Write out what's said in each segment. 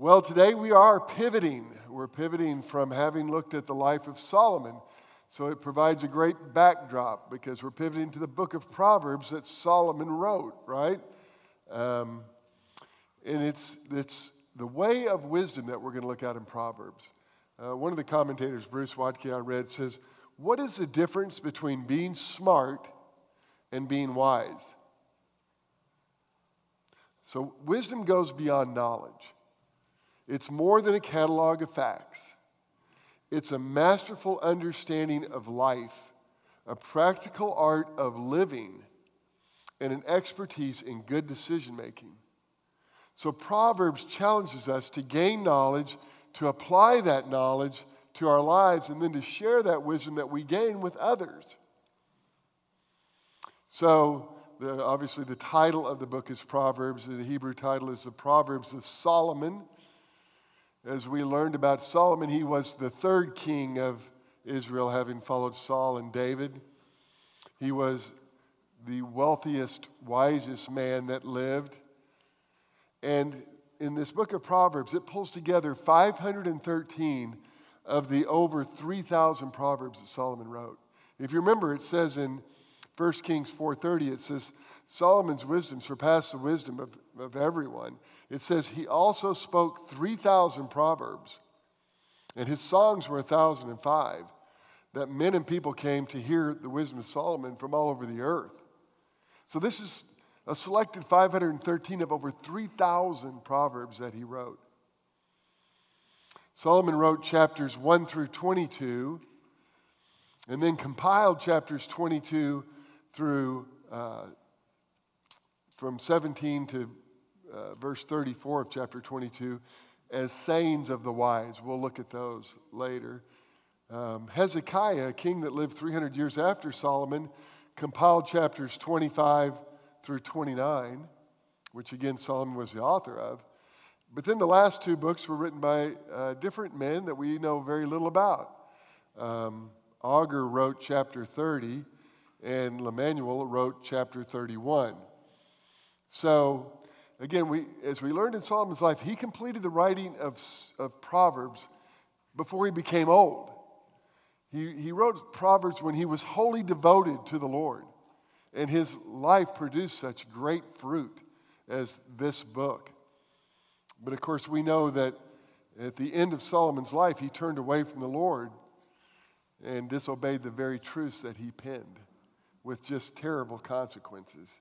Well, today we are pivoting. We're pivoting from having looked at the life of Solomon. So it provides a great backdrop because we're pivoting to the book of Proverbs that Solomon wrote, right? Um, and it's, it's the way of wisdom that we're going to look at in Proverbs. Uh, one of the commentators, Bruce Waltke, I read, says, What is the difference between being smart and being wise? So, wisdom goes beyond knowledge. It's more than a catalog of facts, it's a masterful understanding of life, a practical art of living, and an expertise in good decision making. So, Proverbs challenges us to gain knowledge, to apply that knowledge to our lives, and then to share that wisdom that we gain with others. So, the, obviously, the title of the book is Proverbs. The Hebrew title is the Proverbs of Solomon. As we learned about Solomon, he was the third king of Israel, having followed Saul and David. He was the wealthiest, wisest man that lived. And in this book of Proverbs, it pulls together 513 of the over 3,000 proverbs that Solomon wrote. If you remember, it says in 1 Kings 4:30, it says, Solomon's wisdom surpassed the wisdom of, of everyone. It says he also spoke 3,000 proverbs, and his songs were 1,005, that men and people came to hear the wisdom of Solomon from all over the earth. So this is a selected 513 of over 3,000 proverbs that he wrote. Solomon wrote chapters 1 through 22, and then compiled chapters 22 through uh, from 17 to uh, verse 34 of chapter 22 as sayings of the wise. We'll look at those later. Um, Hezekiah, a king that lived 300 years after Solomon, compiled chapters 25 through 29, which again Solomon was the author of. But then the last two books were written by uh, different men that we know very little about. Um, Agur wrote chapter 30, and Lemuel wrote chapter 31. So, again, we, as we learned in Solomon's life, he completed the writing of, of Proverbs before he became old. He, he wrote Proverbs when he was wholly devoted to the Lord, and his life produced such great fruit as this book. But of course, we know that at the end of Solomon's life, he turned away from the Lord and disobeyed the very truths that he penned with just terrible consequences.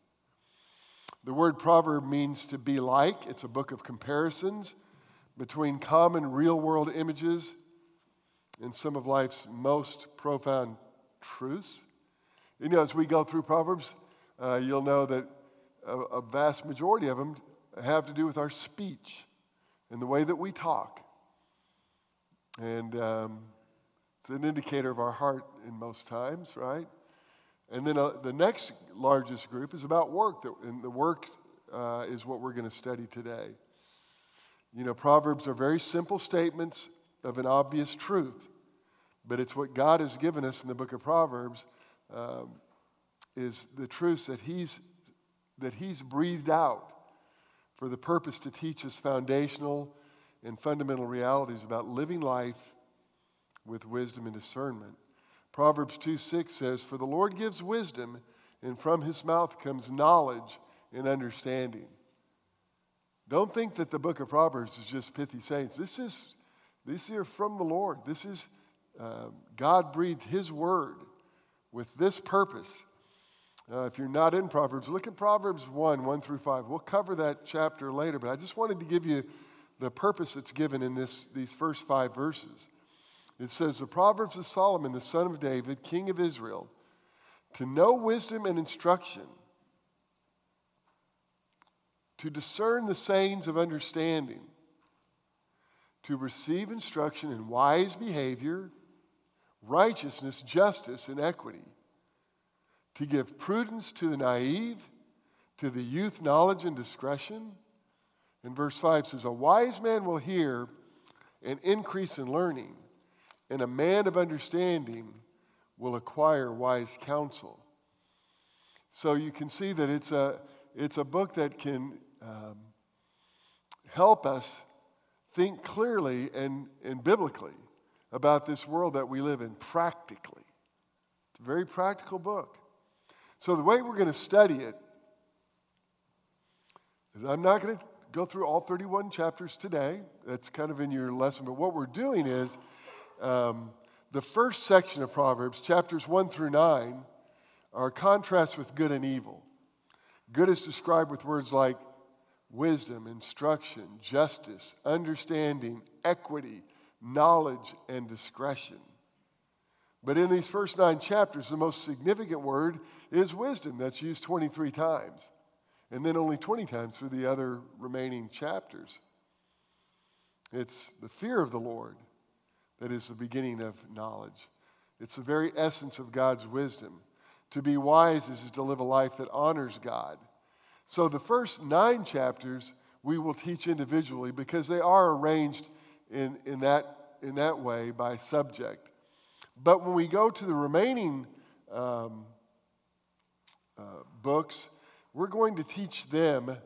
The word proverb means to be like, it's a book of comparisons between common real world images and some of life's most profound truths. You know, as we go through Proverbs, uh, you'll know that a, a, vast majority of them have to do with our speech and the way that we talk. And um, it's an indicator of our heart in most times, right? And then uh, the next largest group is about work, and the work uh, is what we're going to study today. You know, Proverbs are very simple statements of an obvious truth, but it's what God has given us in the book of Proverbs um, is the truths that He's that He's breathed out for the purpose to teach us foundational and fundamental realities about living life with wisdom and discernment. Proverbs 2 6 says, For the Lord gives wisdom, and from his mouth comes knowledge and understanding. Don't think that the book of Proverbs is just pithy sayings. This is, these are from the Lord. This is, uh, God breathed his word with this purpose. Uh, if you're not in Proverbs, look at Proverbs 1, 1 through 5. We'll cover that chapter later, but I just wanted to give you the purpose that's given in this, these first five verses. It says, The Proverbs of Solomon, the son of David, king of Israel, to know wisdom and instruction, to discern the sayings of understanding, to receive instruction in wise behavior, righteousness, justice, and equity, to give prudence to the naive, to the youth knowledge and discretion. And verse 5 says, A wise man will hear and increase in learning and a man of understanding will acquire wise counsel. So you can see that it's a, it's a book that can um, help us think clearly and, and biblically about this world that we live in practically. It's a very practical book. So, the way we're going to study it is I'm not going to go through all 31 chapters today. That's kind of in your lesson. But what we're doing is um, the first section of Proverbs, chapters 1 through 9, are contrasts with good and evil. Good is described with words like wisdom, instruction, justice, understanding, equity, knowledge, and discretion. But in these first nine chapters, the most significant word is wisdom. That's used 23 times, and then only 20 times for the other remaining chapters. It's the fear of the Lord that is the beginning of knowledge. It's the very essence of God's wisdom. To be wise is to live a life that honors God. So the first nine chapters we will teach individually because they are arranged in, in, that, in that way by subject. But when we go to the remaining um, uh, books, we're going to teach them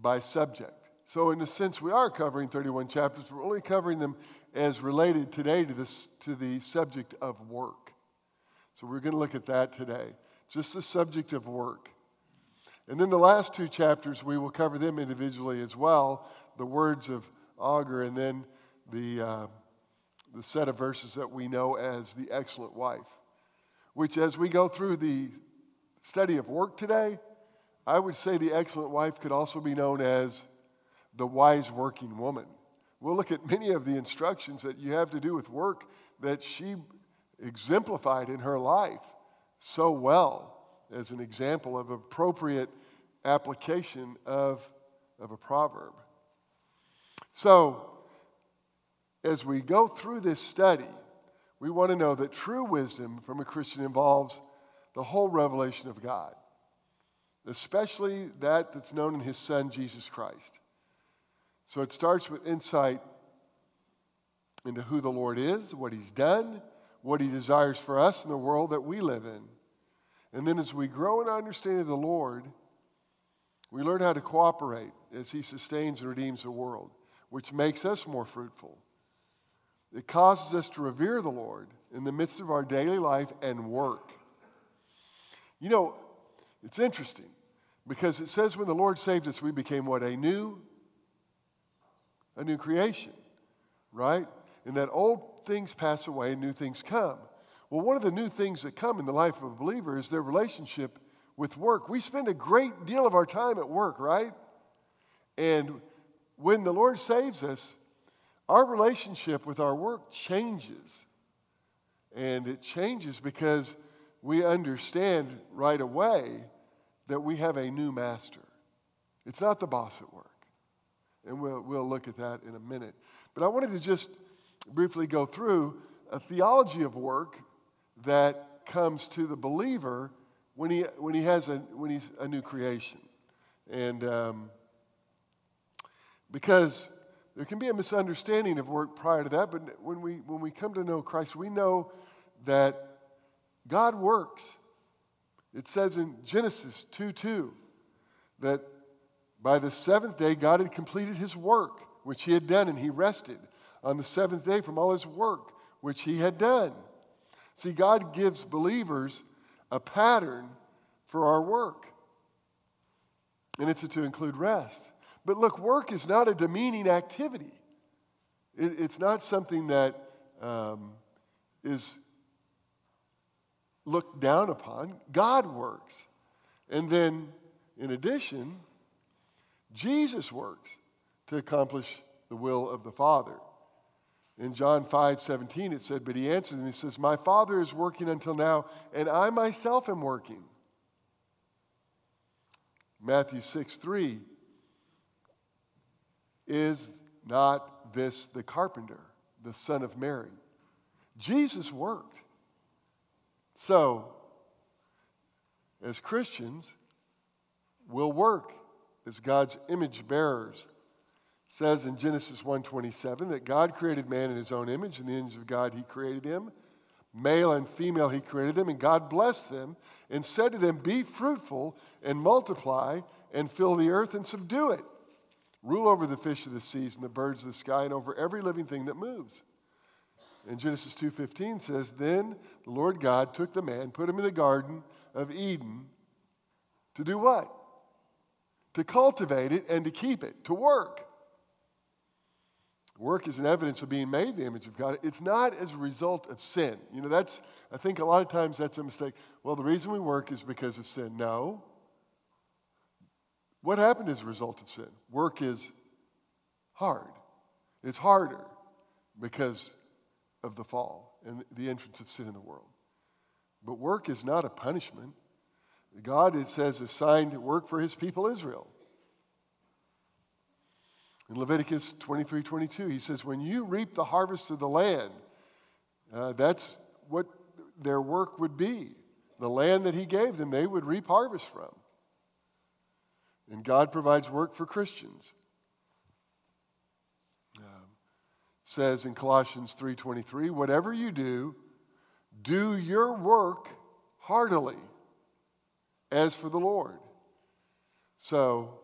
by subject. So, in a sense, we are covering 31 chapters, we're only covering them as related today to, this, to the subject of work. So, we're going to look at that today, just the subject of work. And then the last two chapters, we will cover them individually as well the words of Agur and then the, uh, the set of verses that we know as the excellent wife, which, as we go through the study of work today, I would say the excellent wife could also be known as the wise working woman. We'll look at many of the instructions that you have to do with work that she exemplified in her life so well as an example of appropriate application of, of a proverb. So, as we go through this study, we want to know that true wisdom from a Christian involves the whole revelation of God, especially that that's known in His Son, Jesus Christ. So it starts with insight into who the Lord is, what He's done, what He desires for us in the world that we live in. And then as we grow in our understanding of the Lord, we learn how to cooperate as He sustains and redeems the world, which makes us more fruitful. It causes us to revere the Lord in the midst of our daily life and work. You know, it's interesting because it says when the Lord saved us, we became what? A new, a new creation, right? And that old things pass away and new things come. Well, one of the new things that come in the life of a believer is their relationship with work. We spend a great deal of our time at work, right? And when the Lord saves us, our relationship with our work changes. And it changes because we understand right away that we have a new master. It's not the boss at work. And we'll, we'll look at that in a minute. But I wanted to just briefly go through a theology of work that comes to the believer when he, when he has a, when he's a new creation. And um, because there can be a misunderstanding of work prior to that, but when we, when we come to know Christ, we know that God works. It says in Genesis 2 2 that by the seventh day, God had completed his work, which he had done, and he rested on the seventh day from all his work, which he had done. See, God gives believers a pattern for our work, and it's to include rest. But look, work is not a demeaning activity. It's not something that um, is looked down upon. God works. And then, in addition, Jesus works to accomplish the will of the Father. In John 5 17, it said, But he answered them, He says, My Father is working until now, and I myself am working. Matthew 6 3, Is not this the carpenter, the son of Mary? Jesus worked. So, as Christians, we'll work as God's image bearers says in Genesis 1:27 that God created man in his own image, in the image of God he created him. Male and female he created them, and God blessed them and said to them, Be fruitful and multiply and fill the earth and subdue it. rule over the fish of the seas and the birds of the sky and over every living thing that moves. And Genesis 2:15 says, "Then the Lord God took the man, put him in the garden of Eden to do what? To cultivate it and to keep it, to work. Work is an evidence of being made in the image of God. It's not as a result of sin. You know, that's, I think a lot of times that's a mistake. Well, the reason we work is because of sin. No. What happened as a result of sin? Work is hard. It's harder because of the fall and the entrance of sin in the world. But work is not a punishment. God, it says, assigned work for his people Israel. In Leviticus 23 22, he says, When you reap the harvest of the land, uh, that's what their work would be. The land that he gave them, they would reap harvest from. And God provides work for Christians. Um, says in Colossians 3:23, "Whatever you do, do your work heartily as for the Lord." So,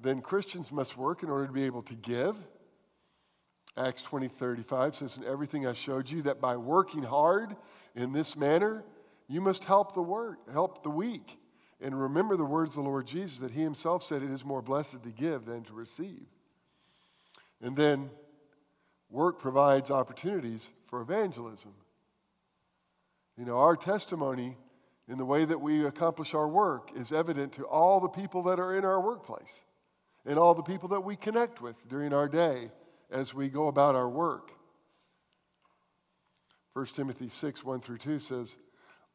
then Christians must work in order to be able to give. Acts 20 35 says, In everything I showed you, that by working hard in this manner, you must help the work, help the weak. And remember the words of the Lord Jesus that He Himself said, It is more blessed to give than to receive. And then work provides opportunities for evangelism. You know, our testimony in the way that we accomplish our work is evident to all the people that are in our workplace and all the people that we connect with during our day as we go about our work. 1 Timothy 6, 1 through 2 says,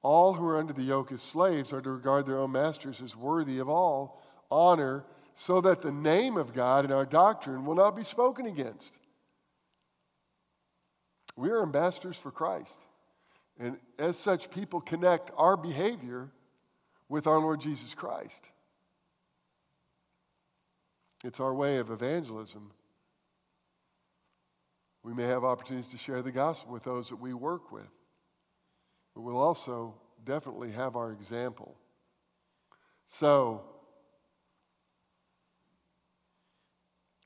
All who are under the yoke as slaves are to regard their own masters as worthy of all honor, so that the name of God and our doctrine will not be spoken against. We are ambassadors for Christ. And as such, people connect our behavior with our Lord Jesus Christ. It's our way of evangelism. We may have opportunities to share the gospel with those that we work with, but we'll also definitely have our example. So,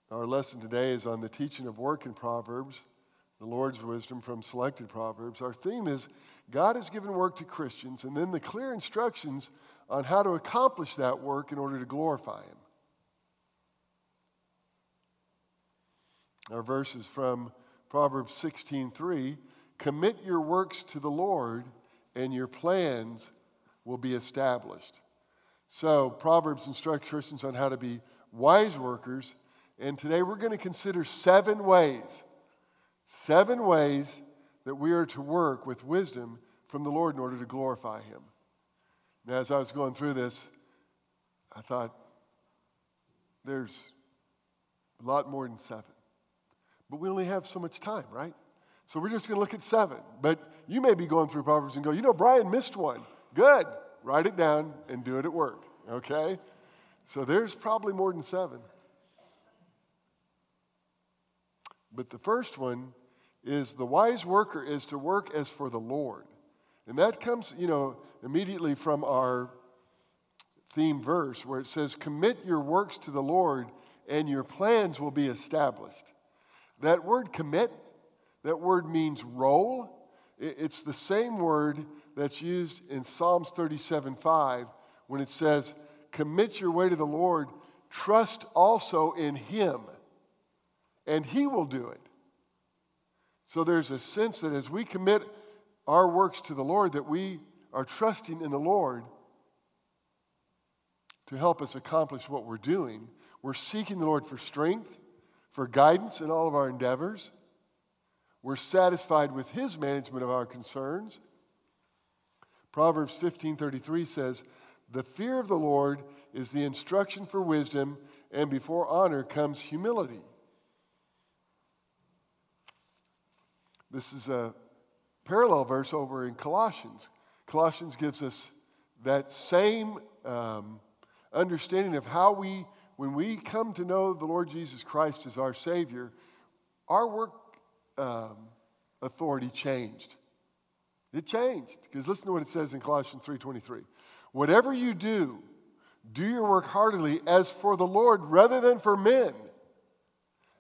our lesson today is on the teaching of work in Proverbs, the Lord's wisdom from selected Proverbs. Our theme is God has given work to Christians, and then the clear instructions on how to accomplish that work in order to glorify Him. Our verse is from Proverbs 16:3, "Commit your works to the Lord, and your plans will be established." So, Proverbs instructs Christians on how to be wise workers, and today we're going to consider seven ways, seven ways that we are to work with wisdom from the Lord in order to glorify Him. Now, as I was going through this, I thought, there's a lot more than seven. But we only have so much time, right? So we're just going to look at seven. But you may be going through Proverbs and go, you know, Bryan missed one. Good. Write it down and do it at work, okay? So there's probably more than seven. But the first one is the wise worker is to work as for the Lord. And that comes, you know, immediately from our theme verse where it says, Commit your works to the Lord and your plans will be established. That word commit, that word means roll. It's the same word that's used in Psalms 37 5 when it says, Commit your way to the Lord, trust also in Him, and He will do it. So there's a sense that as we commit our works to the Lord, that we are trusting in the Lord to help us accomplish what we're doing. We're seeking the Lord for strength for guidance in all of our endeavors. We're satisfied with his management of our concerns. Proverbs 15:33 says, "The fear of the Lord is the instruction for wisdom, and before honor comes humility." This is a parallel verse over in Colossians. Colossians gives us that same um, understanding of how we when we come to know the Lord Jesus Christ as our Savior, our work um, authority changed. It changed because listen to what it says in Colossians 3:23. Whatever you do, do your work heartily as for the Lord rather than for men.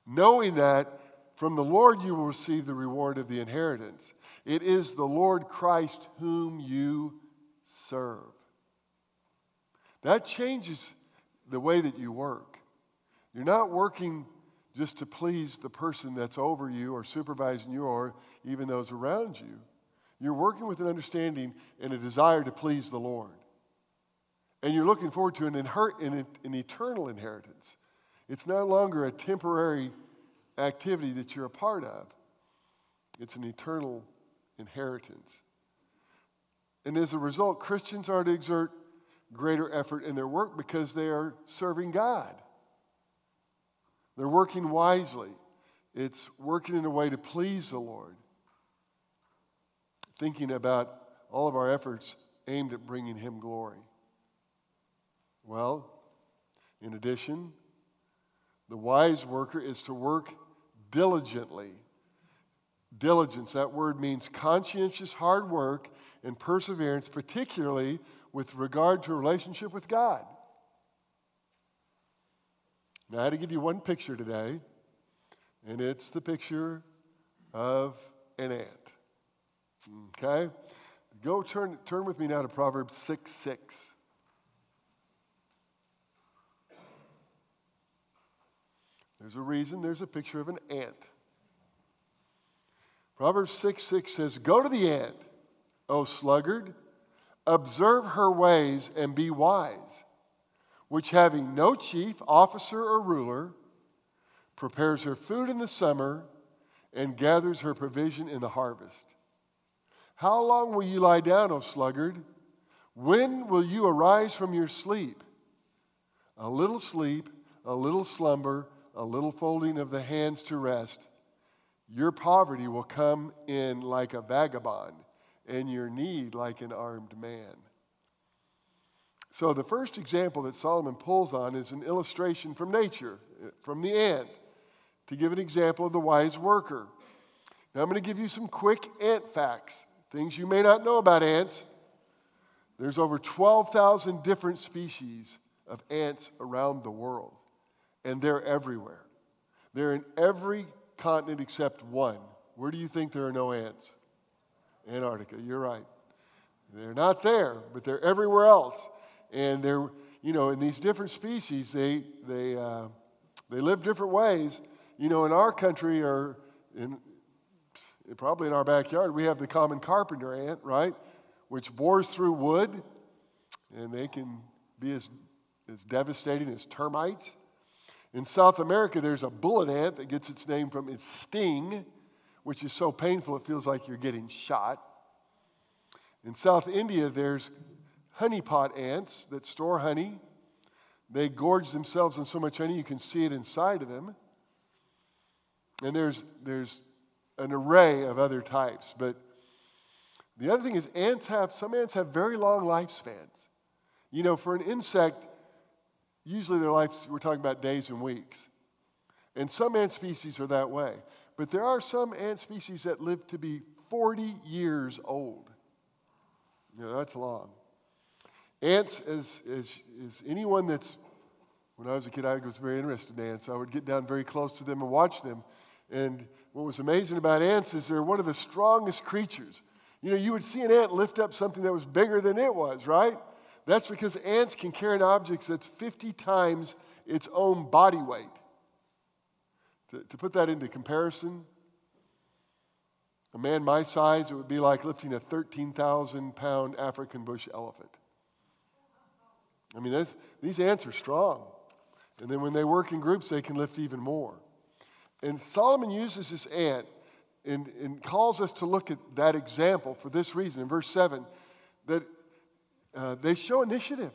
knowing that from the Lord you will receive the reward of the inheritance. It is the Lord Christ whom you serve. That changes the way that you work. You're not working just to please the person that's over you or supervising you or even those around you. You're working with an understanding and a desire to please the Lord. And you're looking forward to an, inher- an, an eternal inheritance. It's no longer a temporary activity that you're a part of, it's an eternal inheritance. And as a result, Christians are to exert greater effort in their work because they are serving God. They're working wisely. It's working in a way to please the Lord. Thinking about all of our efforts aimed at bringing Him glory. Well, in addition, the wise worker is to work diligently. Diligence, that word means conscientious hard work and perseverance, particularly with regard to a relationship with God. Now, I had to give you one picture today, and it's the picture of an ant. Okay? Go turn, turn with me now to Proverbs 6 6. There's a reason there's a picture of an ant. Proverbs 6 6 says, Go to the ant, O sluggard, observe her ways and be wise, which having no chief, officer, or ruler, prepares her food in the summer and gathers her provision in the harvest. How long will you lie down, O sluggard? When will you arise from your sleep? A little sleep, a little slumber, a little folding of the hands to rest, your poverty will come in like a vagabond, and your need like an armed man. So, the first example that Solomon pulls on is an illustration from nature, from the ant, to give an example of the wise worker. Now, I'm going to give you some quick ant facts, things you may not know about ants. There's over 12,000 different species of ants around the world and they're everywhere. They're in every continent except one. Where do you think there are no ants? Antarctica, you're right. They're not there, but they're everywhere else. And they're, you know, in these different species, they, they, uh, they live different ways. You know, in our country, or in, probably in our backyard, we have the common carpenter ant, right? Which bores through wood, and they can be as, as devastating as termites. In South America, there's a bullet ant that gets its name from its sting, which is so painful it feels like you're getting shot. In South India, there's honeypot ants that store honey. They gorge themselves on so much honey you can see it inside of them. And there's, there's an array of other types. But the other thing is, ants have, some ants have very long lifespans. You know, for an insect, Usually their lives, we're talking about days and weeks. And some ant species are that way. But there are some ant species that live to be 40 years old. You know, that's long. Ants, as, as, as anyone that's, when I was a kid, I was very interested in ants. I would get down very close to them and watch them. And what was amazing about ants is they're one of the strongest creatures. You know, you would see an ant lift up something that was bigger than it was, right? That's because ants can carry an object that's 50 times its own body weight. To, to put that into comparison, a man my size, it would be like lifting a 13,000 pound African bush elephant. I mean, these ants are strong. And then when they work in groups, they can lift even more. And Solomon uses this ant and, and calls us to look at that example for this reason. In verse 7, that uh, they show initiative.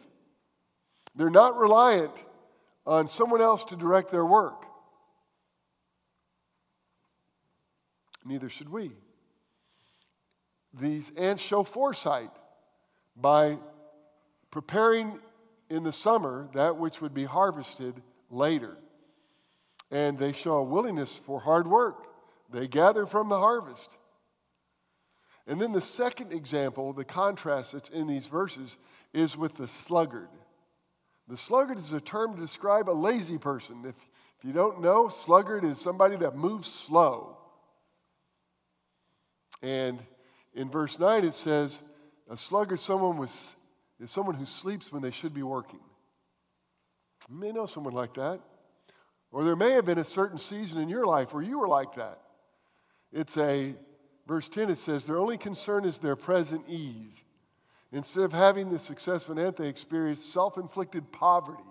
They're not reliant on someone else to direct their work. Neither should we. These ants show foresight by preparing in the summer that which would be harvested later. And they show a willingness for hard work. They gather from the harvest. And then the second example, the contrast that's in these verses, is with the sluggard. The sluggard is a term to describe a lazy person. If, if you don't know, sluggard is somebody that moves slow. And in verse 9 it says, a sluggard someone is someone who sleeps when they should be working. You may know someone like that. Or there may have been a certain season in your life where you were like that. It's a, verse 10, it says, their only concern is their present ease. Instead of having the success of an ant, they experience self inflicted poverty.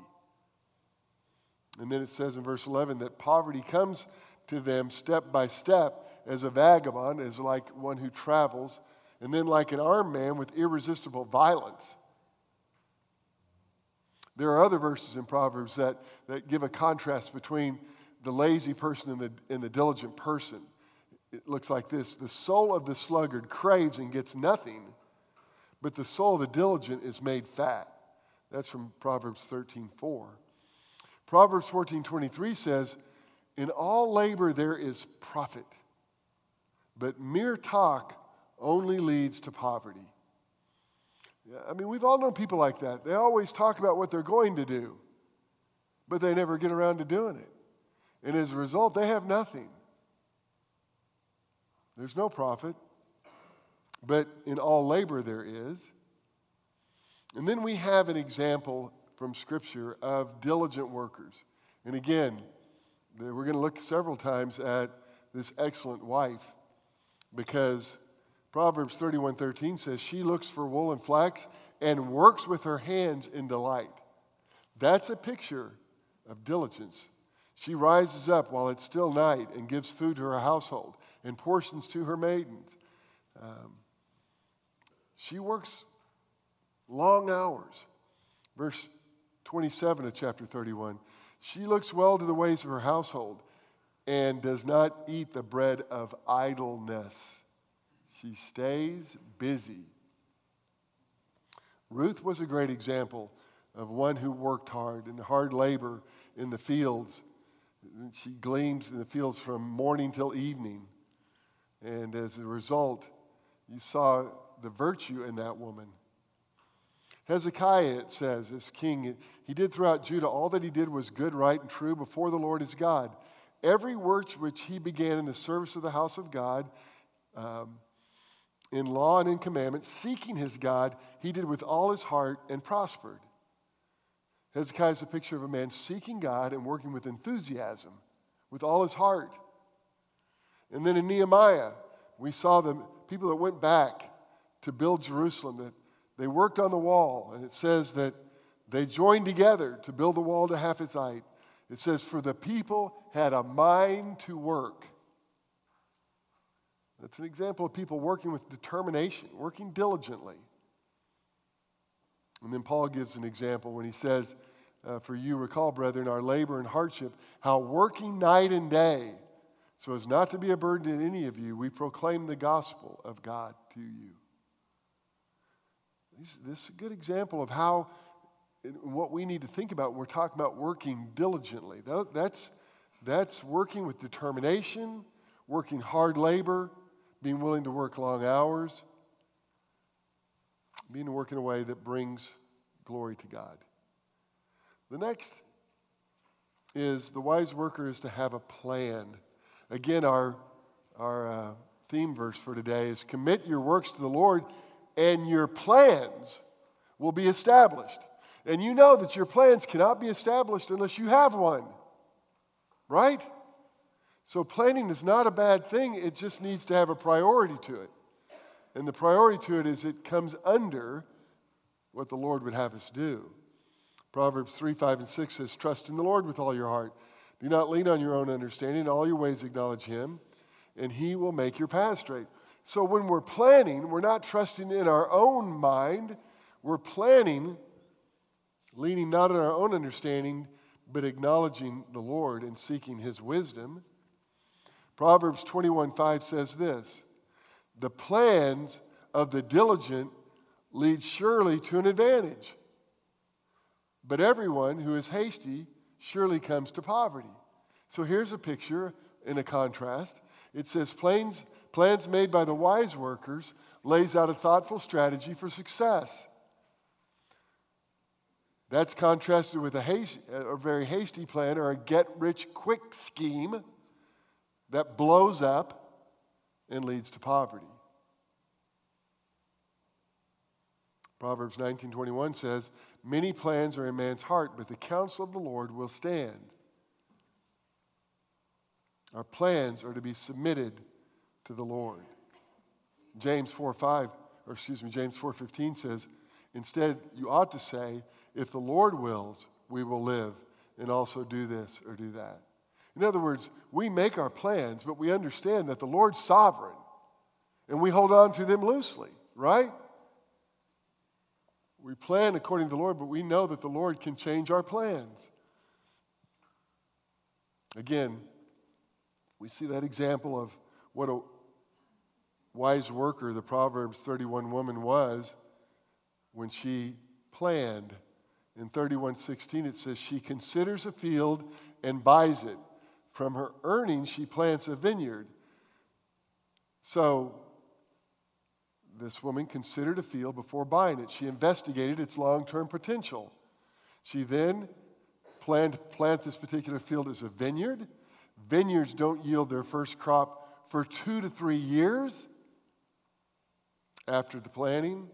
And then it says in verse 11 that poverty comes to them step by step as a vagabond, as like one who travels, and then like an armed man with irresistible violence. There are other verses in Proverbs that, that give a contrast between the lazy person and the, and the diligent person. It looks like this The soul of the sluggard craves and gets nothing, but the soul of the diligent is made fat. That's from Proverbs 13 4. Proverbs 14 23 says, In all labor there is profit, but mere talk only leads to poverty. I mean, we've all known people like that. They always talk about what they're going to do, but they never get around to doing it. And as a result, they have nothing. There's no profit, but in all labor there is. And then we have an example from Scripture of diligent workers. And again, we're going to look several times at this excellent wife because Proverbs 31:13 says she looks for wool and flax and works with her hands in delight. That's a picture of diligence. She rises up while it's still night and gives food to her household and portions to her maidens. Um, she works long hours. Verse 27 of chapter 31 She looks well to the ways of her household and does not eat the bread of idleness. She stays busy. Ruth was a great example of one who worked hard in hard labor in the fields. She gleans in the fields from morning till evening. And as a result, you saw the virtue in that woman. Hezekiah, it says, as king, he did throughout Judah all that he did was good, right, and true before the Lord his God. Every work which he began in the service of the house of God, um, in law and in commandment, seeking his God, he did with all his heart and prospered. Hezekiah is a picture of a man seeking God and working with enthusiasm, with all his heart. And then in Nehemiah, we saw the people that went back to build Jerusalem, that they worked on the wall, and it says that they joined together to build the wall to half its height. It says, For the people had a mind to work. That's an example of people working with determination, working diligently. And then Paul gives an example when he says, uh, For you recall, brethren, our labor and hardship, how working night and day, so as not to be a burden to any of you, we proclaim the gospel of God to you. This, this is a good example of how, what we need to think about we're talking about working diligently. That, that's, that's working with determination, working hard labor, being willing to work long hours, being to work in a way that brings glory to God. The next is the wise worker is to have a plan. Again, our, our uh, theme verse for today is commit your works to the Lord, and your plans will be established. And you know that your plans cannot be established unless you have one, right? So, planning is not a bad thing, it just needs to have a priority to it. And the priority to it is it comes under what the Lord would have us do. Proverbs 3, 5, and 6 says, Trust in the Lord with all your heart do not lean on your own understanding. In all your ways, acknowledge Him, and He will make your path straight. So when we're planning, we're not trusting in our own mind. We're planning, leaning not on our own understanding, but acknowledging the Lord and seeking His wisdom. Proverbs 21 5 says this The plans of the diligent lead surely to an advantage, but everyone who is hasty surely comes to poverty. So here's a picture in a contrast. It says, plans, plans made by the wise workers lays out a thoughtful strategy for success. That's contrasted with a, haste, a very hasty plan or a get rich quick scheme that blows up and leads to poverty. Proverbs 19:21 says, "Many plans are in man's heart, but the counsel of the Lord will stand." Our plans are to be submitted to the Lord. James 4 5, or excuse me, James 4:15 says, instead, you ought to say, if the Lord wills, we will live and also do this or do that. In other words, we make our plans, but we understand that the Lord's sovereign and we hold on to them loosely, right? We plan according to the Lord, but we know that the Lord can change our plans. Again, we see that example of what a wise worker the Proverbs 31 woman was when she planned. In 31:16 it says she considers a field and buys it. From her earnings she plants a vineyard. So this woman considered a field before buying it. She investigated its long term potential. She then planned to plant this particular field as a vineyard. Vineyards don't yield their first crop for two to three years after the planting.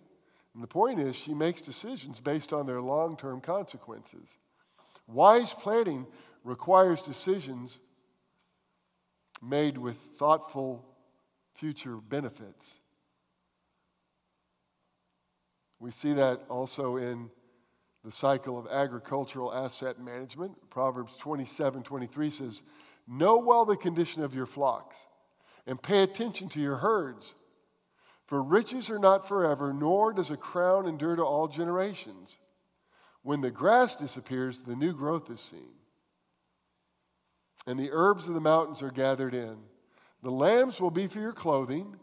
And the point is, she makes decisions based on their long term consequences. Wise planning requires decisions made with thoughtful future benefits. We see that also in the cycle of agricultural asset management. Proverbs 27 23 says, Know well the condition of your flocks and pay attention to your herds. For riches are not forever, nor does a crown endure to all generations. When the grass disappears, the new growth is seen. And the herbs of the mountains are gathered in. The lambs will be for your clothing,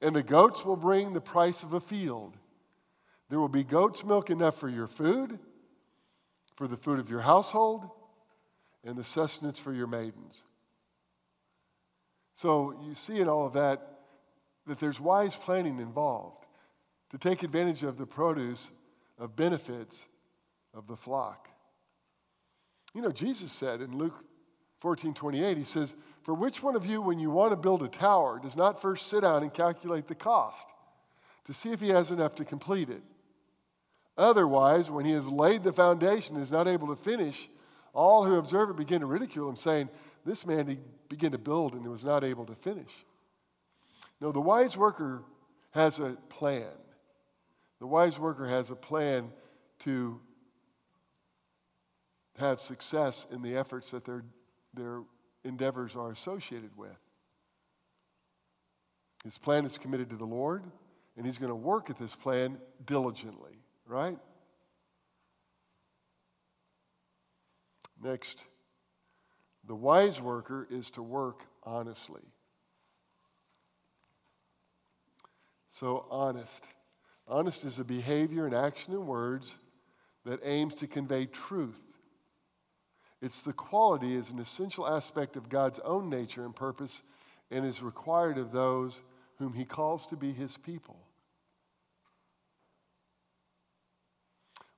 and the goats will bring the price of a field. There will be goat's milk enough for your food, for the food of your household, and the sustenance for your maidens. So you see in all of that that there's wise planning involved to take advantage of the produce of benefits of the flock. You know, Jesus said in Luke 14 28, he says, For which one of you, when you want to build a tower, does not first sit down and calculate the cost to see if he has enough to complete it? Otherwise, when he has laid the foundation and is not able to finish, all who observe it begin to ridicule him, saying, This man he began to build and he was not able to finish. No, the wise worker has a plan. The wise worker has a plan to have success in the efforts that their, their endeavors are associated with. His plan is committed to the Lord, and he's going to work at this plan diligently right? Next, the wise worker is to work honestly. So, honest. Honest is a behavior and action and words that aims to convey truth. It's the quality is an essential aspect of God's own nature and purpose and is required of those whom he calls to be his people.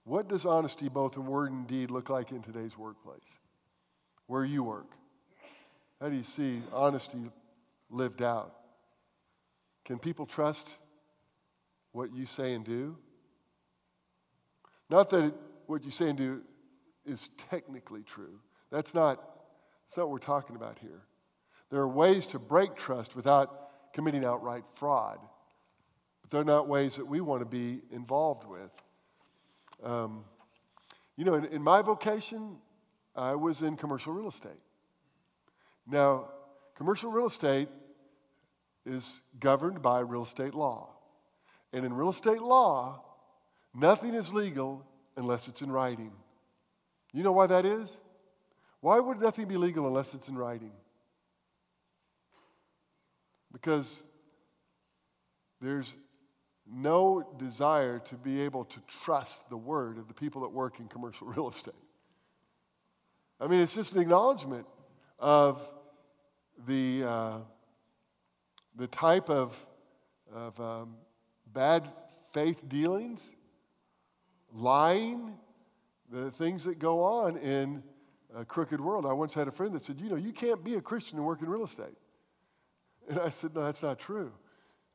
What does honesty, both in word and deed, look like in today's workplace? Where you work? How do you see honesty lived out? Can people trust what you say and do? Not that it, what you say and do is technically true. That's not, that's not what we're talking about here. There are ways to break trust without committing outright fraud, but they're not ways that we want to be involved with. Um, you know, in, in my vocation, I was in commercial real estate. Now, commercial real estate is governed by real estate law. And in real estate law, nothing is legal unless it's in writing. You know why that is? Why would nothing be legal unless it's in writing? Because there's no desire to be able to trust the word of the people that work in commercial real estate. I mean, it's just an acknowledgement of the, uh, the type of, of um, bad faith dealings, lying, the things that go on in a crooked world. I once had a friend that said, You know, you can't be a Christian and work in real estate. And I said, No, that's not true.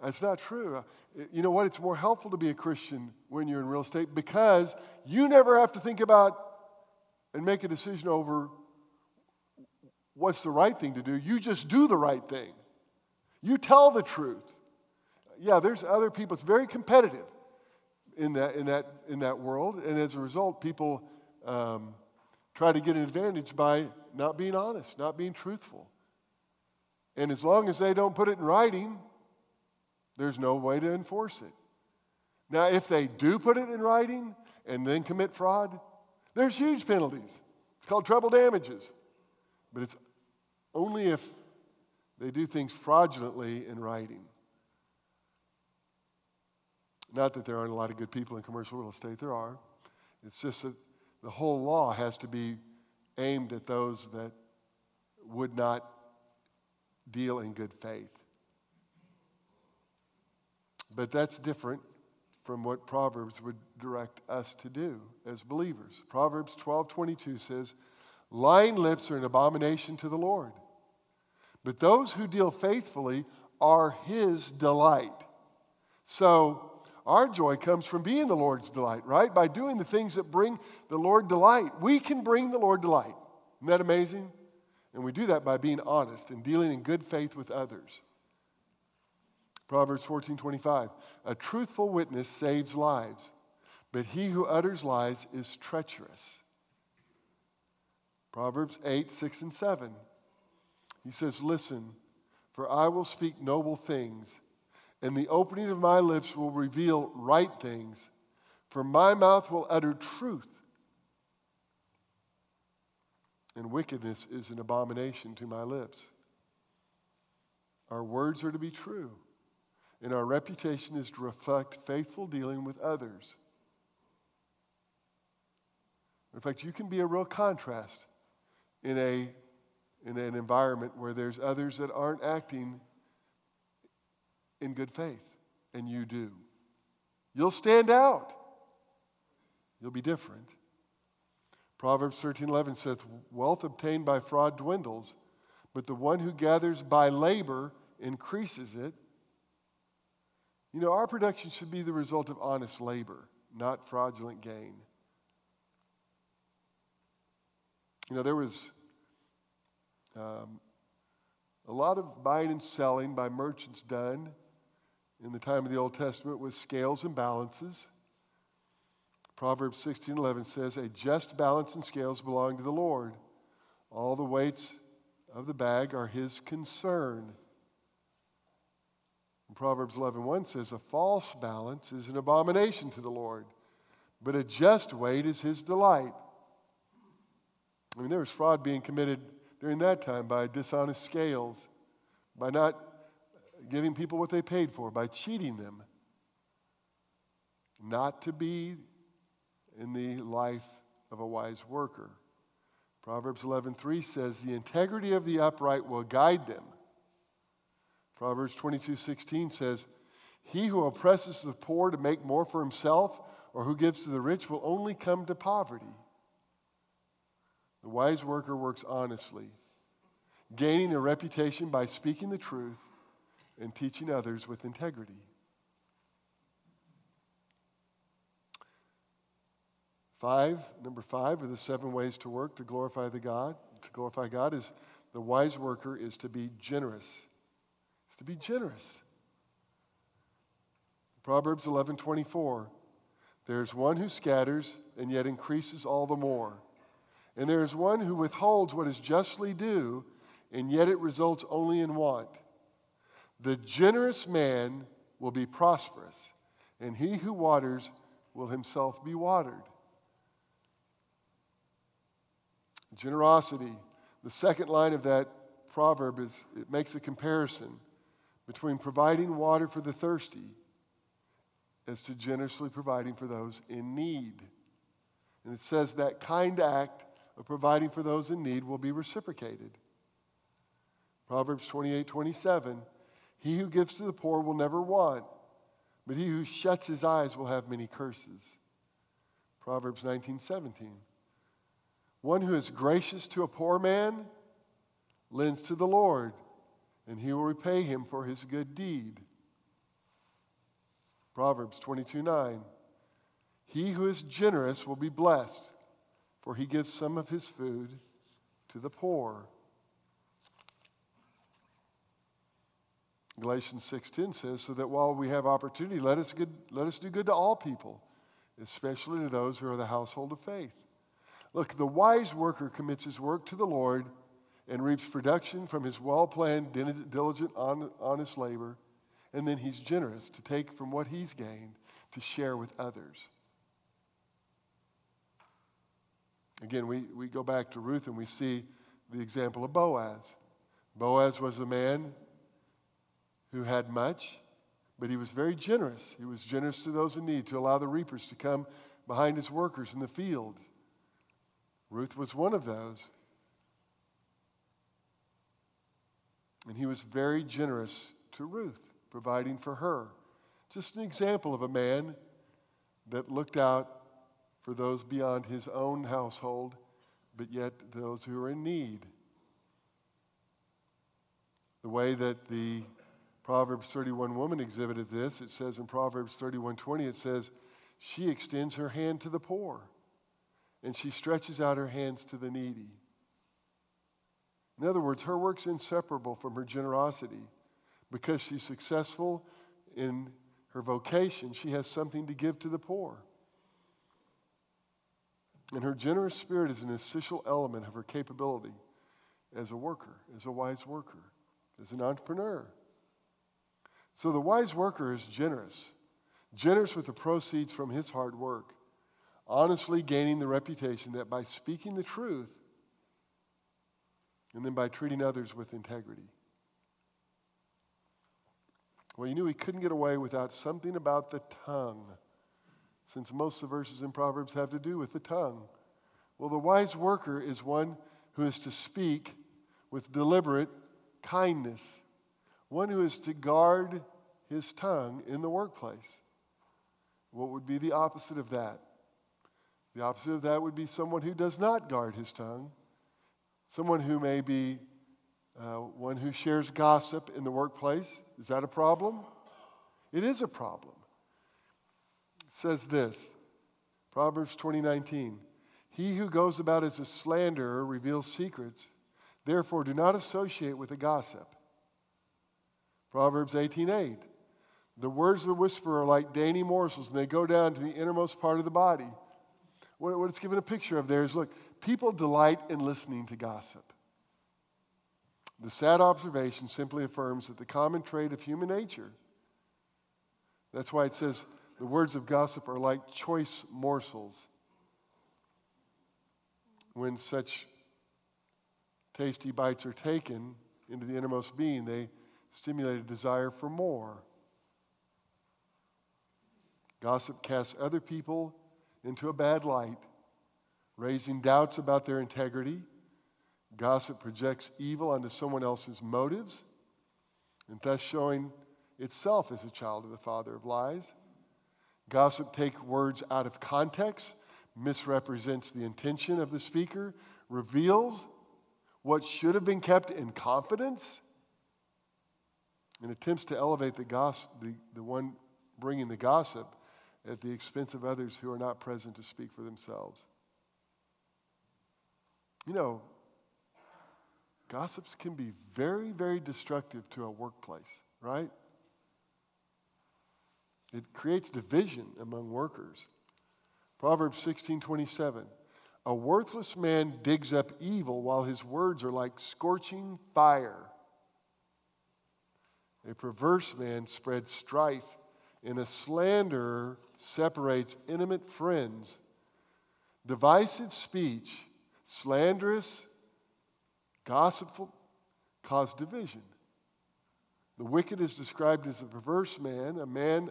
That's not true. You know what? It's more helpful to be a Christian when you're in real estate because you never have to think about and make a decision over what's the right thing to do. You just do the right thing. You tell the truth. Yeah, there's other people. It's very competitive in that, in that, in that world. And as a result, people um, try to get an advantage by not being honest, not being truthful. And as long as they don't put it in writing, there's no way to enforce it. Now, if they do put it in writing and then commit fraud, there's huge penalties. It's called treble damages. But it's only if they do things fraudulently in writing. Not that there aren't a lot of good people in commercial real estate, there are. It's just that the whole law has to be aimed at those that would not deal in good faith. But that's different from what Proverbs would direct us to do as believers. Proverbs 12:22 says, "Lying lips are an abomination to the Lord, but those who deal faithfully are his delight." So, our joy comes from being the Lord's delight, right? By doing the things that bring the Lord delight. We can bring the Lord delight. Isn't that amazing? And we do that by being honest and dealing in good faith with others. Proverbs 14 25. A truthful witness saves lives, but he who utters lies is treacherous. Proverbs 8 6 and 7. He says, Listen, for I will speak noble things, and the opening of my lips will reveal right things, for my mouth will utter truth. And wickedness is an abomination to my lips. Our words are to be true and our reputation is to reflect faithful dealing with others. In fact, you can be a real contrast in, a, in an environment where there's others that aren't acting in good faith, and you do. You'll stand out. You'll be different. Proverbs 13:11 says, "Wealth obtained by fraud dwindles, but the one who gathers by labor increases it." You know, our production should be the result of honest labor, not fraudulent gain. You know, there was um, a lot of buying and selling by merchants done in the time of the Old Testament with scales and balances. Proverbs 16:11 says, "A just balance and scales belong to the Lord. All the weights of the bag are his concern." And Proverbs 11:1 says, "A false balance is an abomination to the Lord, but a just weight is his delight." I mean, there was fraud being committed during that time by dishonest scales, by not giving people what they paid for, by cheating them. Not to be in the life of a wise worker. Proverbs 11:3 says, "The integrity of the upright will guide them." Proverbs 22 16 says, He who oppresses the poor to make more for himself or who gives to the rich will only come to poverty. The wise worker works honestly, gaining a reputation by speaking the truth and teaching others with integrity. Five, number five of the seven ways to work to glorify the God, to glorify God is the wise worker is to be generous is to be generous. Proverbs 11:24 There's one who scatters and yet increases all the more. And there is one who withholds what is justly due and yet it results only in want. The generous man will be prosperous, and he who waters will himself be watered. Generosity. The second line of that proverb is it makes a comparison between providing water for the thirsty as to generously providing for those in need. And it says that kind act of providing for those in need will be reciprocated. Proverbs 28 27 He who gives to the poor will never want, but he who shuts his eyes will have many curses. Proverbs 19 17 One who is gracious to a poor man lends to the Lord, and he will repay him for his good deed. Proverbs 22 9. He who is generous will be blessed, for he gives some of his food to the poor. Galatians 6:10 says, "So that while we have opportunity, let us, good, let us do good to all people, especially to those who are the household of faith." Look, the wise worker commits his work to the Lord and reaps production from his well-planned, diligent, honest labor, and then he's generous to take from what he's gained to share with others. Again, we, we go back to Ruth and we see the example of Boaz. Boaz was a man who had much, but he was very generous. He was generous to those in need, to allow the reapers to come behind his workers in the field. Ruth was one of those. And he was very generous to Ruth, providing for her. Just an example of a man that looked out for those beyond his own household, but yet those who are in need. The way that the Proverbs 31 woman exhibited this. It says in Proverbs 31:20 it says she extends her hand to the poor and she stretches out her hands to the needy. In other words, her work's inseparable from her generosity. Because she's successful in her vocation, she has something to give to the poor. And her generous spirit is an essential element of her capability as a worker, as a wise worker, as an entrepreneur. So the wise worker is generous, generous with the proceeds from his hard work, honestly gaining the reputation that by speaking the truth and then by treating others with integrity. Well, you knew he couldn't get away without something about the tongue, since most of the verses in Proverbs have to do with the tongue. Well, the wise worker is one who is to speak with deliberate kindness one who is to guard his tongue in the workplace. What would be the opposite of that? The opposite of that would be someone who does not guard his tongue, someone who may be uh, one who shares gossip in the workplace. Is that a problem? It is a problem. It says this Proverbs 20:19. He who goes about as a slanderer reveals secrets. Therefore, do not associate with a gossip. Proverbs 18:8. The words of the whisperer are like dainty morsels, and they go down to the innermost part of the body. What, what it's given a picture of there is look, people delight in listening to gossip. The sad observation simply affirms that the common trait of human nature, that's why it says the words of gossip are like choice morsels. When such tasty bites are taken into the innermost being, they stimulate a desire for more. Gossip casts other people into a bad light, raising doubts about their integrity. Gossip projects evil onto someone else's motives, and thus showing itself as a child of the father of lies. Gossip takes words out of context, misrepresents the intention of the speaker, reveals what should have been kept in confidence, and attempts to elevate the, gossip, the, the one bringing the gossip at the expense of others who are not present to speak for themselves. You know, gossips can be very, very destructive to a workplace, right? It creates division among workers. Proverbs 16 27. A worthless man digs up evil while his words are like scorching fire. A perverse man spreads strife, and a slanderer separates intimate friends. Divisive speech, slanderous, gossipful, cause division. The wicked is described as a perverse man, a man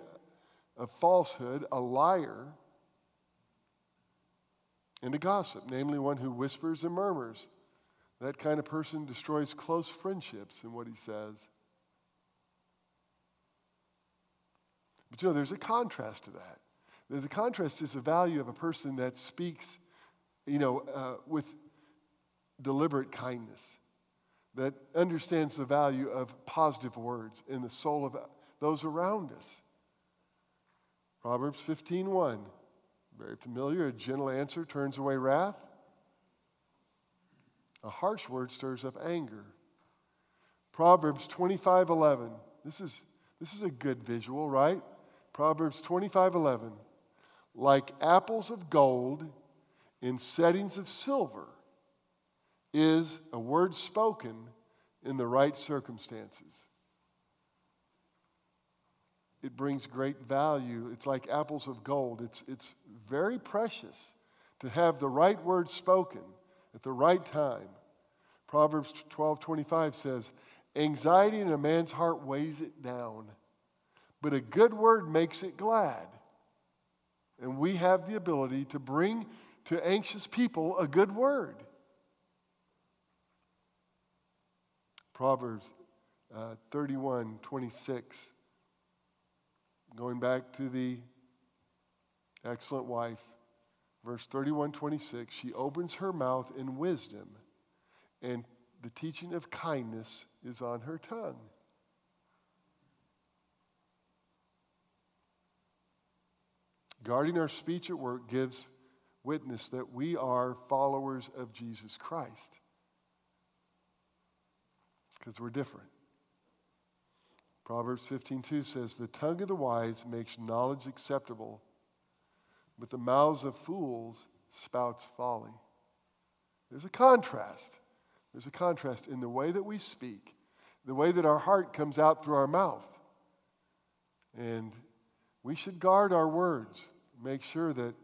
of falsehood, a liar, and a gossip, namely one who whispers and murmurs. That kind of person destroys close friendships in what he says. But you know, there's a contrast to that. There's a contrast to the value of a person that speaks, you know, uh, with deliberate kindness, that understands the value of positive words in the soul of those around us. Proverbs 15:1, very familiar, a gentle answer turns away wrath. A harsh word stirs up anger. Proverbs 25:11. This is this is a good visual, right? Proverbs 25:11. Like apples of gold in settings of silver is a word spoken in the right circumstances. It brings great value. It's like apples of gold. It's, it's very precious to have the right word spoken at the right time. Proverbs 12 25 says, Anxiety in a man's heart weighs it down, but a good word makes it glad. And we have the ability to bring to anxious people a good word. Proverbs uh, 31 26. Going back to the excellent wife, verse 31 26, she opens her mouth in wisdom, and the teaching of kindness is on her tongue. Guarding our speech at work gives witness that we are followers of Jesus Christ because we're different. Proverbs 15:2 says, "The tongue of the wise makes knowledge acceptable, but the mouths of fools spouts folly." There's a contrast. There's a contrast in the way that we speak, the way that our heart comes out through our mouth. And we should guard our words, make sure that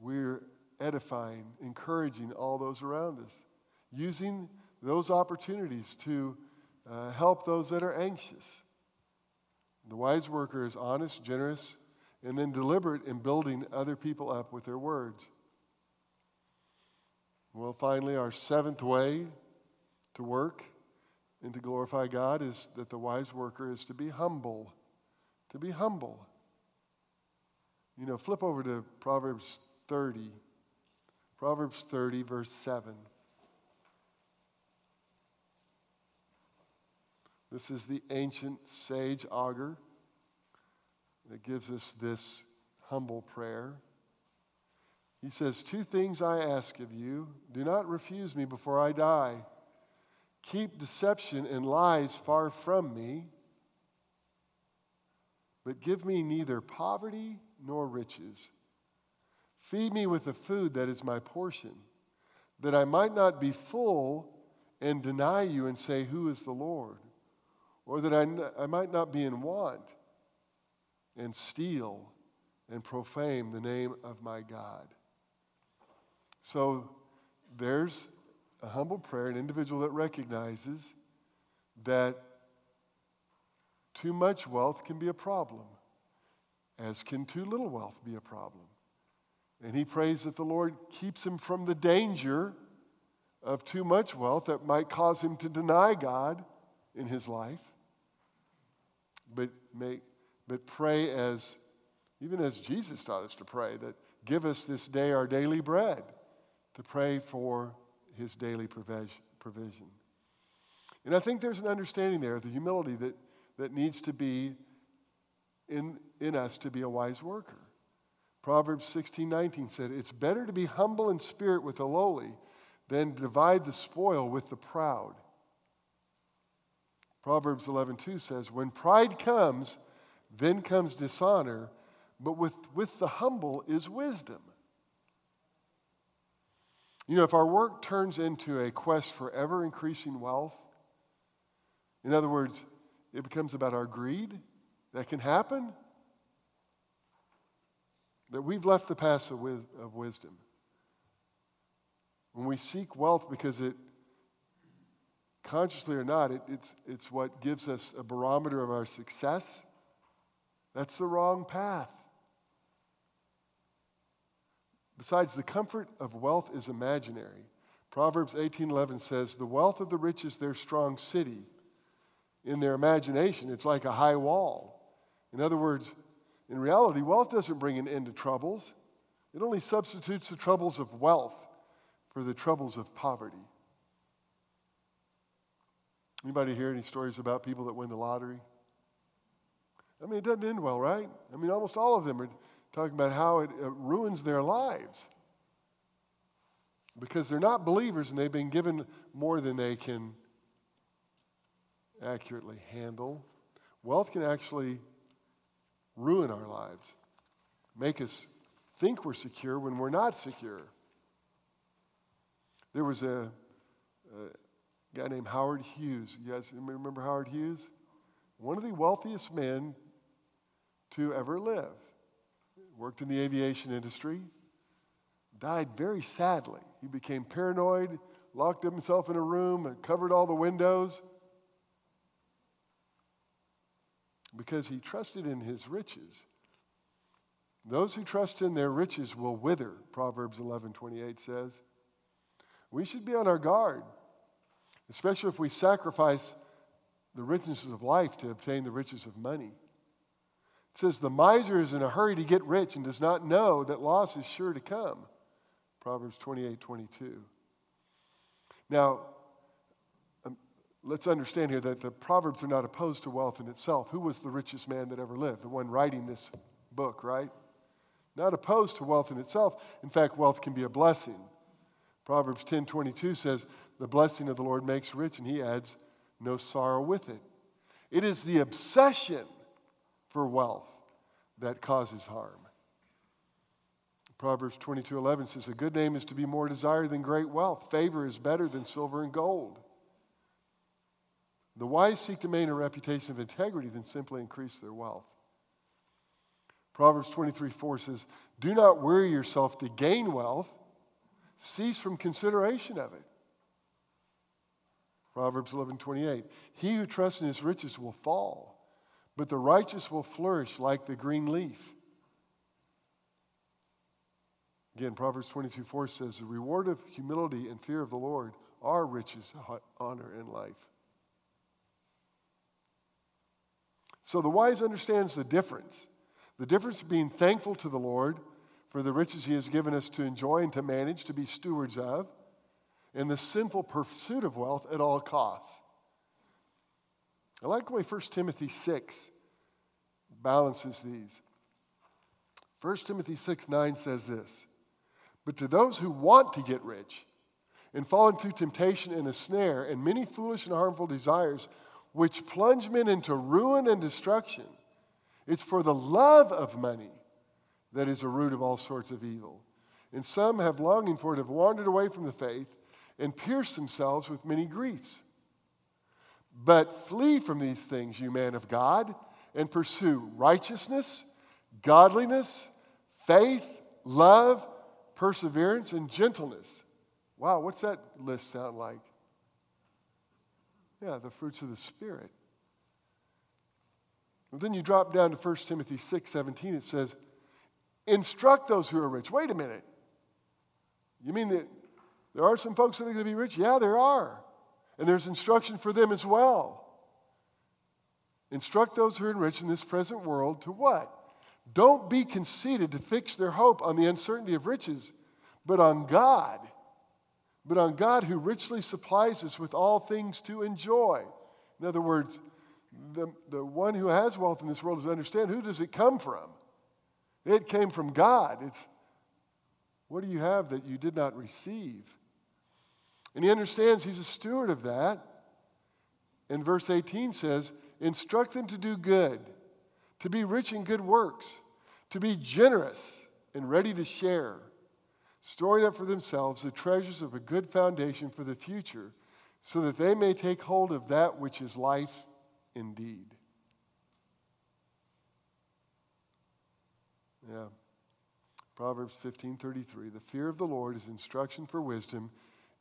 we're edifying, encouraging all those around us, using those opportunities to uh, help those that are anxious. The wise worker is honest, generous, and then deliberate in building other people up with their words. Well, finally, our seventh way to work and to glorify God is that the wise worker is to be humble. To be humble. You know, flip over to Proverbs 30. Proverbs 30, verse 7. This is the ancient sage Agur that gives us this humble prayer. He says, Two things I ask of you. Do not refuse me before I die. Keep deception and lies far from me, but give me neither poverty nor riches. Feed me with the food that is my portion, that I might not be full and deny you and say, Who is the Lord? or that I, I might not be in want and steal and profane the name of my God. So there's a humble prayer, an individual that recognizes that too much wealth can be a problem, as can too little wealth be a problem. And he prays that the Lord keeps him from the danger of too much wealth that might cause him to deny God in his life but, make, but pray as, even as Jesus taught us to pray, that give us this day our daily bread, to pray for his daily provision. And I think there's an understanding there, the humility that, that needs to be in, in us to be a wise worker. Proverbs 16 19 said, It's better to be humble in spirit with the lowly than divide the spoil with the proud. Proverbs 11:2 says, "When pride comes, then comes dishonor, but with, with the humble is wisdom." You know, if our work turns into a quest for ever increasing wealth, in other words, it becomes about our greed, that can happen. That we've left the path of, wisdom. When we seek wealth because it consciously or not, it, it's, it's what gives us a barometer of our success. That's the wrong path. Besides, the comfort of wealth is imaginary. Proverbs 18:11 says, "The wealth of the rich is their strong city." In their imagination, it's like a high wall. In other words, in reality, wealth doesn't bring an end to troubles. It only substitutes the troubles of wealth for the troubles of poverty. Anybody hear any stories about people that win the lottery? I mean, it doesn't end well, right? I mean, almost all of them are talking about how it, it ruins their lives because they're not believers and they've been given more than they can accurately handle. Wealth can actually ruin our lives, make us think we're secure when we're not secure. There was a, a guy named Howard Hughes. You guys remember Howard Hughes? One of the wealthiest men to ever live. Worked in the aviation industry, died very sadly. He became paranoid, locked himself in a room, and covered all the windows because he trusted in his riches. Those who trust in their riches will wither, Proverbs 11 28 says. We should be on our guard, especially if we sacrifice the richnesses of life to obtain the riches of money. It says, The miser is in a hurry to get rich and does not know that loss is sure to come. Proverbs 28 22. Now, let's understand here that the Proverbs are not opposed to wealth in itself. Who was the richest man that ever lived? The one writing this book, right? Not opposed to wealth in itself. In fact, wealth can be a blessing. Proverbs 10 22 says, The blessing of the Lord makes rich, and he adds, no sorrow with it. It is the obsession for wealth that causes harm. Proverbs 22 11 says, A good name is to be more desired than great wealth. Favor is better than silver and gold. The wise seek to maintain a reputation of integrity than simply increase their wealth. Proverbs 23 4 says, Do not worry yourself to gain wealth cease from consideration of it. Proverbs 11 28. He who trusts in his riches will fall, but the righteous will flourish like the green leaf. Again, Proverbs 22 4 says, The reward of humility and fear of the Lord are riches, honor, and life. So the wise understands the difference. The difference being thankful to the Lord for the riches he has given us to enjoy and to manage, to be stewards of, and the sinful pursuit of wealth at all costs. I like the way 1 Timothy 6 balances these. 1 Timothy 6 9 says this But to those who want to get rich and fall into temptation and a snare and many foolish and harmful desires, which plunge men into ruin and destruction, it's for the love of money that is a root of all sorts of evil. And some have longing for it, have wandered away from the faith, and pierced themselves with many griefs. But flee from these things, you man of God, and pursue righteousness, godliness, faith, love, perseverance, and gentleness. Wow, what's that list sound like? Yeah, the fruits of the Spirit. And then you drop down to 1 Timothy 6 17, it says, Instruct those who are rich. Wait a minute. You mean that there are some folks that are going to be rich? Yeah, there are. And there's instruction for them as well. Instruct those who are rich in this present world to what? Don't be conceited to fix their hope on the uncertainty of riches, but on God. But on God who richly supplies us with all things to enjoy. In other words, the, the one who has wealth in this world is to understand who does it come from? It came from God. It's what do you have that you did not receive? And he understands he's a steward of that. And verse 18 says, Instruct them to do good, to be rich in good works, to be generous and ready to share, storing up for themselves the treasures of a good foundation for the future, so that they may take hold of that which is life indeed. Yeah. Proverbs 15:33, the fear of the Lord is instruction for wisdom,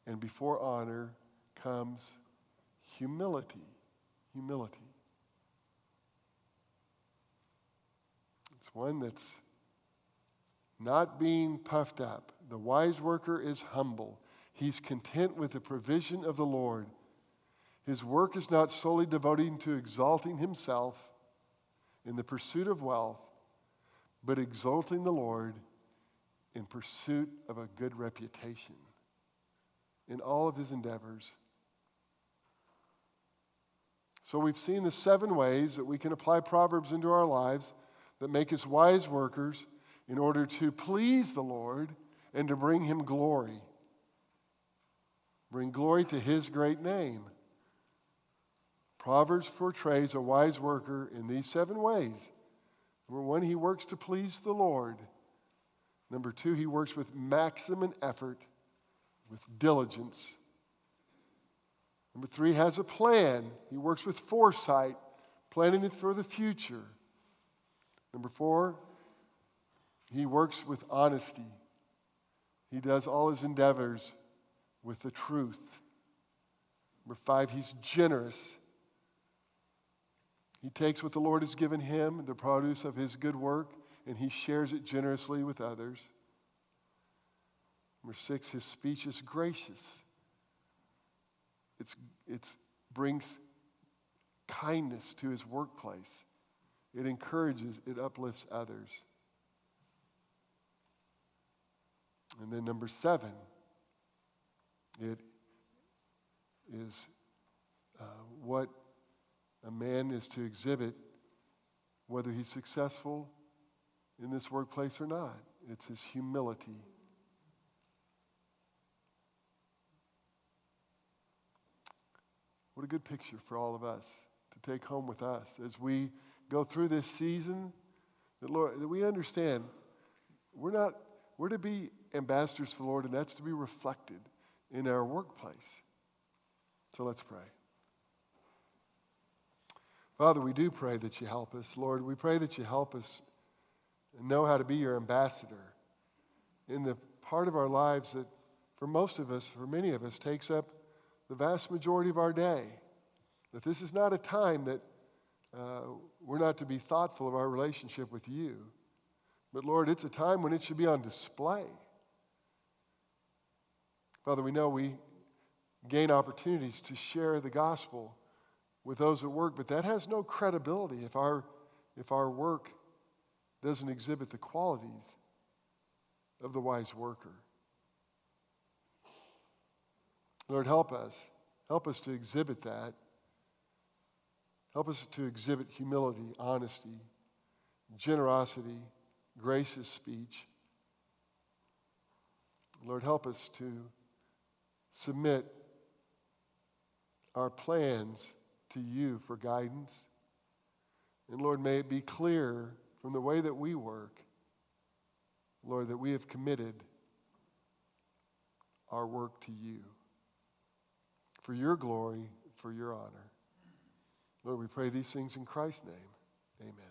and before honor comes humility. Humility. It's one that's not being puffed up. The wise worker is humble. He's content with the provision of the Lord. His work is not solely devoting to exalting himself in the pursuit of wealth, but exalting the Lord in pursuit of a good reputation. in all of his endeavors. So we've seen the seven ways that we can apply Proverbs into our lives that make us wise workers in order to please the Lord and to bring him glory. Bring glory to his great name. Proverbs portrays a wise worker in these seven ways. Number one, he works to please the Lord. Number two, he works with maximum effort, with diligence. Number three, has a plan. He works with foresight, planning for the future. Number four, he works with honesty. He does all his endeavors with the truth. Number five, he's generous. He takes what the Lord has given him, the produce of his good work, and he shares it generously with others. Number six, his speech is gracious. It it's brings kindness to his workplace. It encourages, it uplifts others. And then number seven, it is uh, what a man is to exhibit, whether he's successful in this workplace or not. It's his humility. What a good picture for all of us to take home with us as we go through this season. That Lord, that we understand we're not we're to be ambassadors for the Lord, and that's to be reflected in our workplace. So let's pray. Father, we do pray that you help us. Lord, we pray that you help us know how to be your ambassador in the part of our lives that, for most of us, for many of us, takes up the vast majority of our day. That this is not a time that uh, we're not to be thoughtful of our relationship with you. But Lord, it's a time when it should be on display. Father, we know we gain opportunities to share the gospel with those at work, but that has no credibility if our, if our work doesn't exhibit the qualities of the wise worker. Lord, help us. Help us to exhibit that. Help us to exhibit humility, honesty, generosity, gracious speech. Lord, help us to submit our plans to you for guidance. And Lord, may it be clear from the way that we work, Lord, that we have committed our work to you for your glory, for your honor. Lord, we pray these things in Christ's name. Amen.